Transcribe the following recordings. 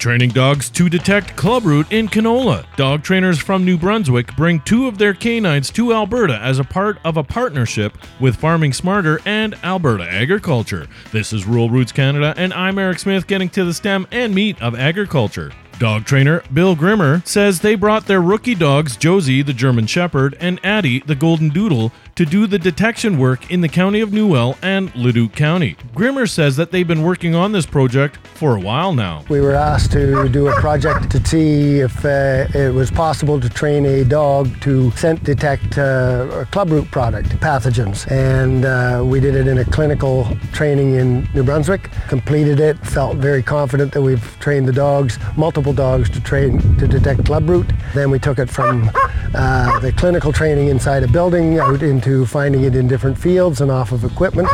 Training dogs to detect clubroot in canola. Dog trainers from New Brunswick bring two of their canines to Alberta as a part of a partnership with Farming Smarter and Alberta Agriculture. This is Rural Roots Canada, and I'm Eric Smith getting to the stem and meat of agriculture. Dog trainer Bill Grimmer says they brought their rookie dogs, Josie, the German Shepherd, and Addie, the Golden Doodle, to do the detection work in the county of Newell and Leduc County. Grimmer says that they've been working on this project for a while now. We were asked to do a project to see if uh, it was possible to train a dog to scent detect uh, clubroot product pathogens. And uh, we did it in a clinical training in New Brunswick, completed it, felt very confident that we've trained the dogs, multiple dogs to train to detect clubroot. Then we took it from uh, the clinical training inside a building out into finding it in different fields and off of equipment.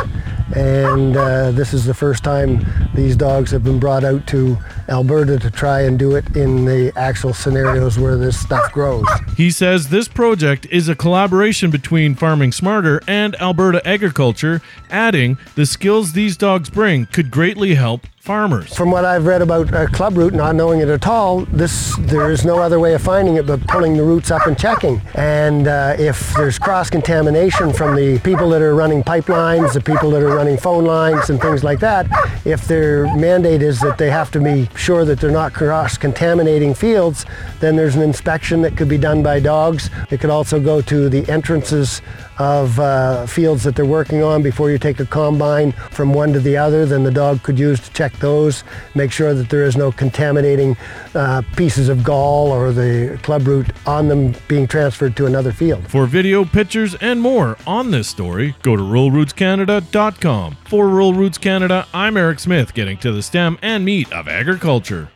And uh, this is the first time these dogs have been brought out to Alberta to try and do it in the actual scenarios where this stuff grows. He says this project is a collaboration between Farming Smarter and Alberta Agriculture, adding the skills these dogs bring could greatly help farmers. From what I've read about uh, clubroot, not knowing it at all, this there is no other way of finding it but pulling the roots up and checking. And uh, if there's cross contamination from the people that are running pipelines, the people that are running phone lines, and things like that, if their mandate is that they have to be sure that they're not cross contaminating fields, then there's an inspection that could be done by dogs. It could also go to the entrances of uh, fields that they're working on before you take a combine from one to the other. Then the dog could use to check those, make sure that there is no contaminating uh, pieces of gall or the clubroot on them being transferred to another field. For video, pictures, and more on this story, go to ruralrootscanada.com. For Rural Roots Canada, I'm Eric Smith, getting to the stem and meat of agriculture.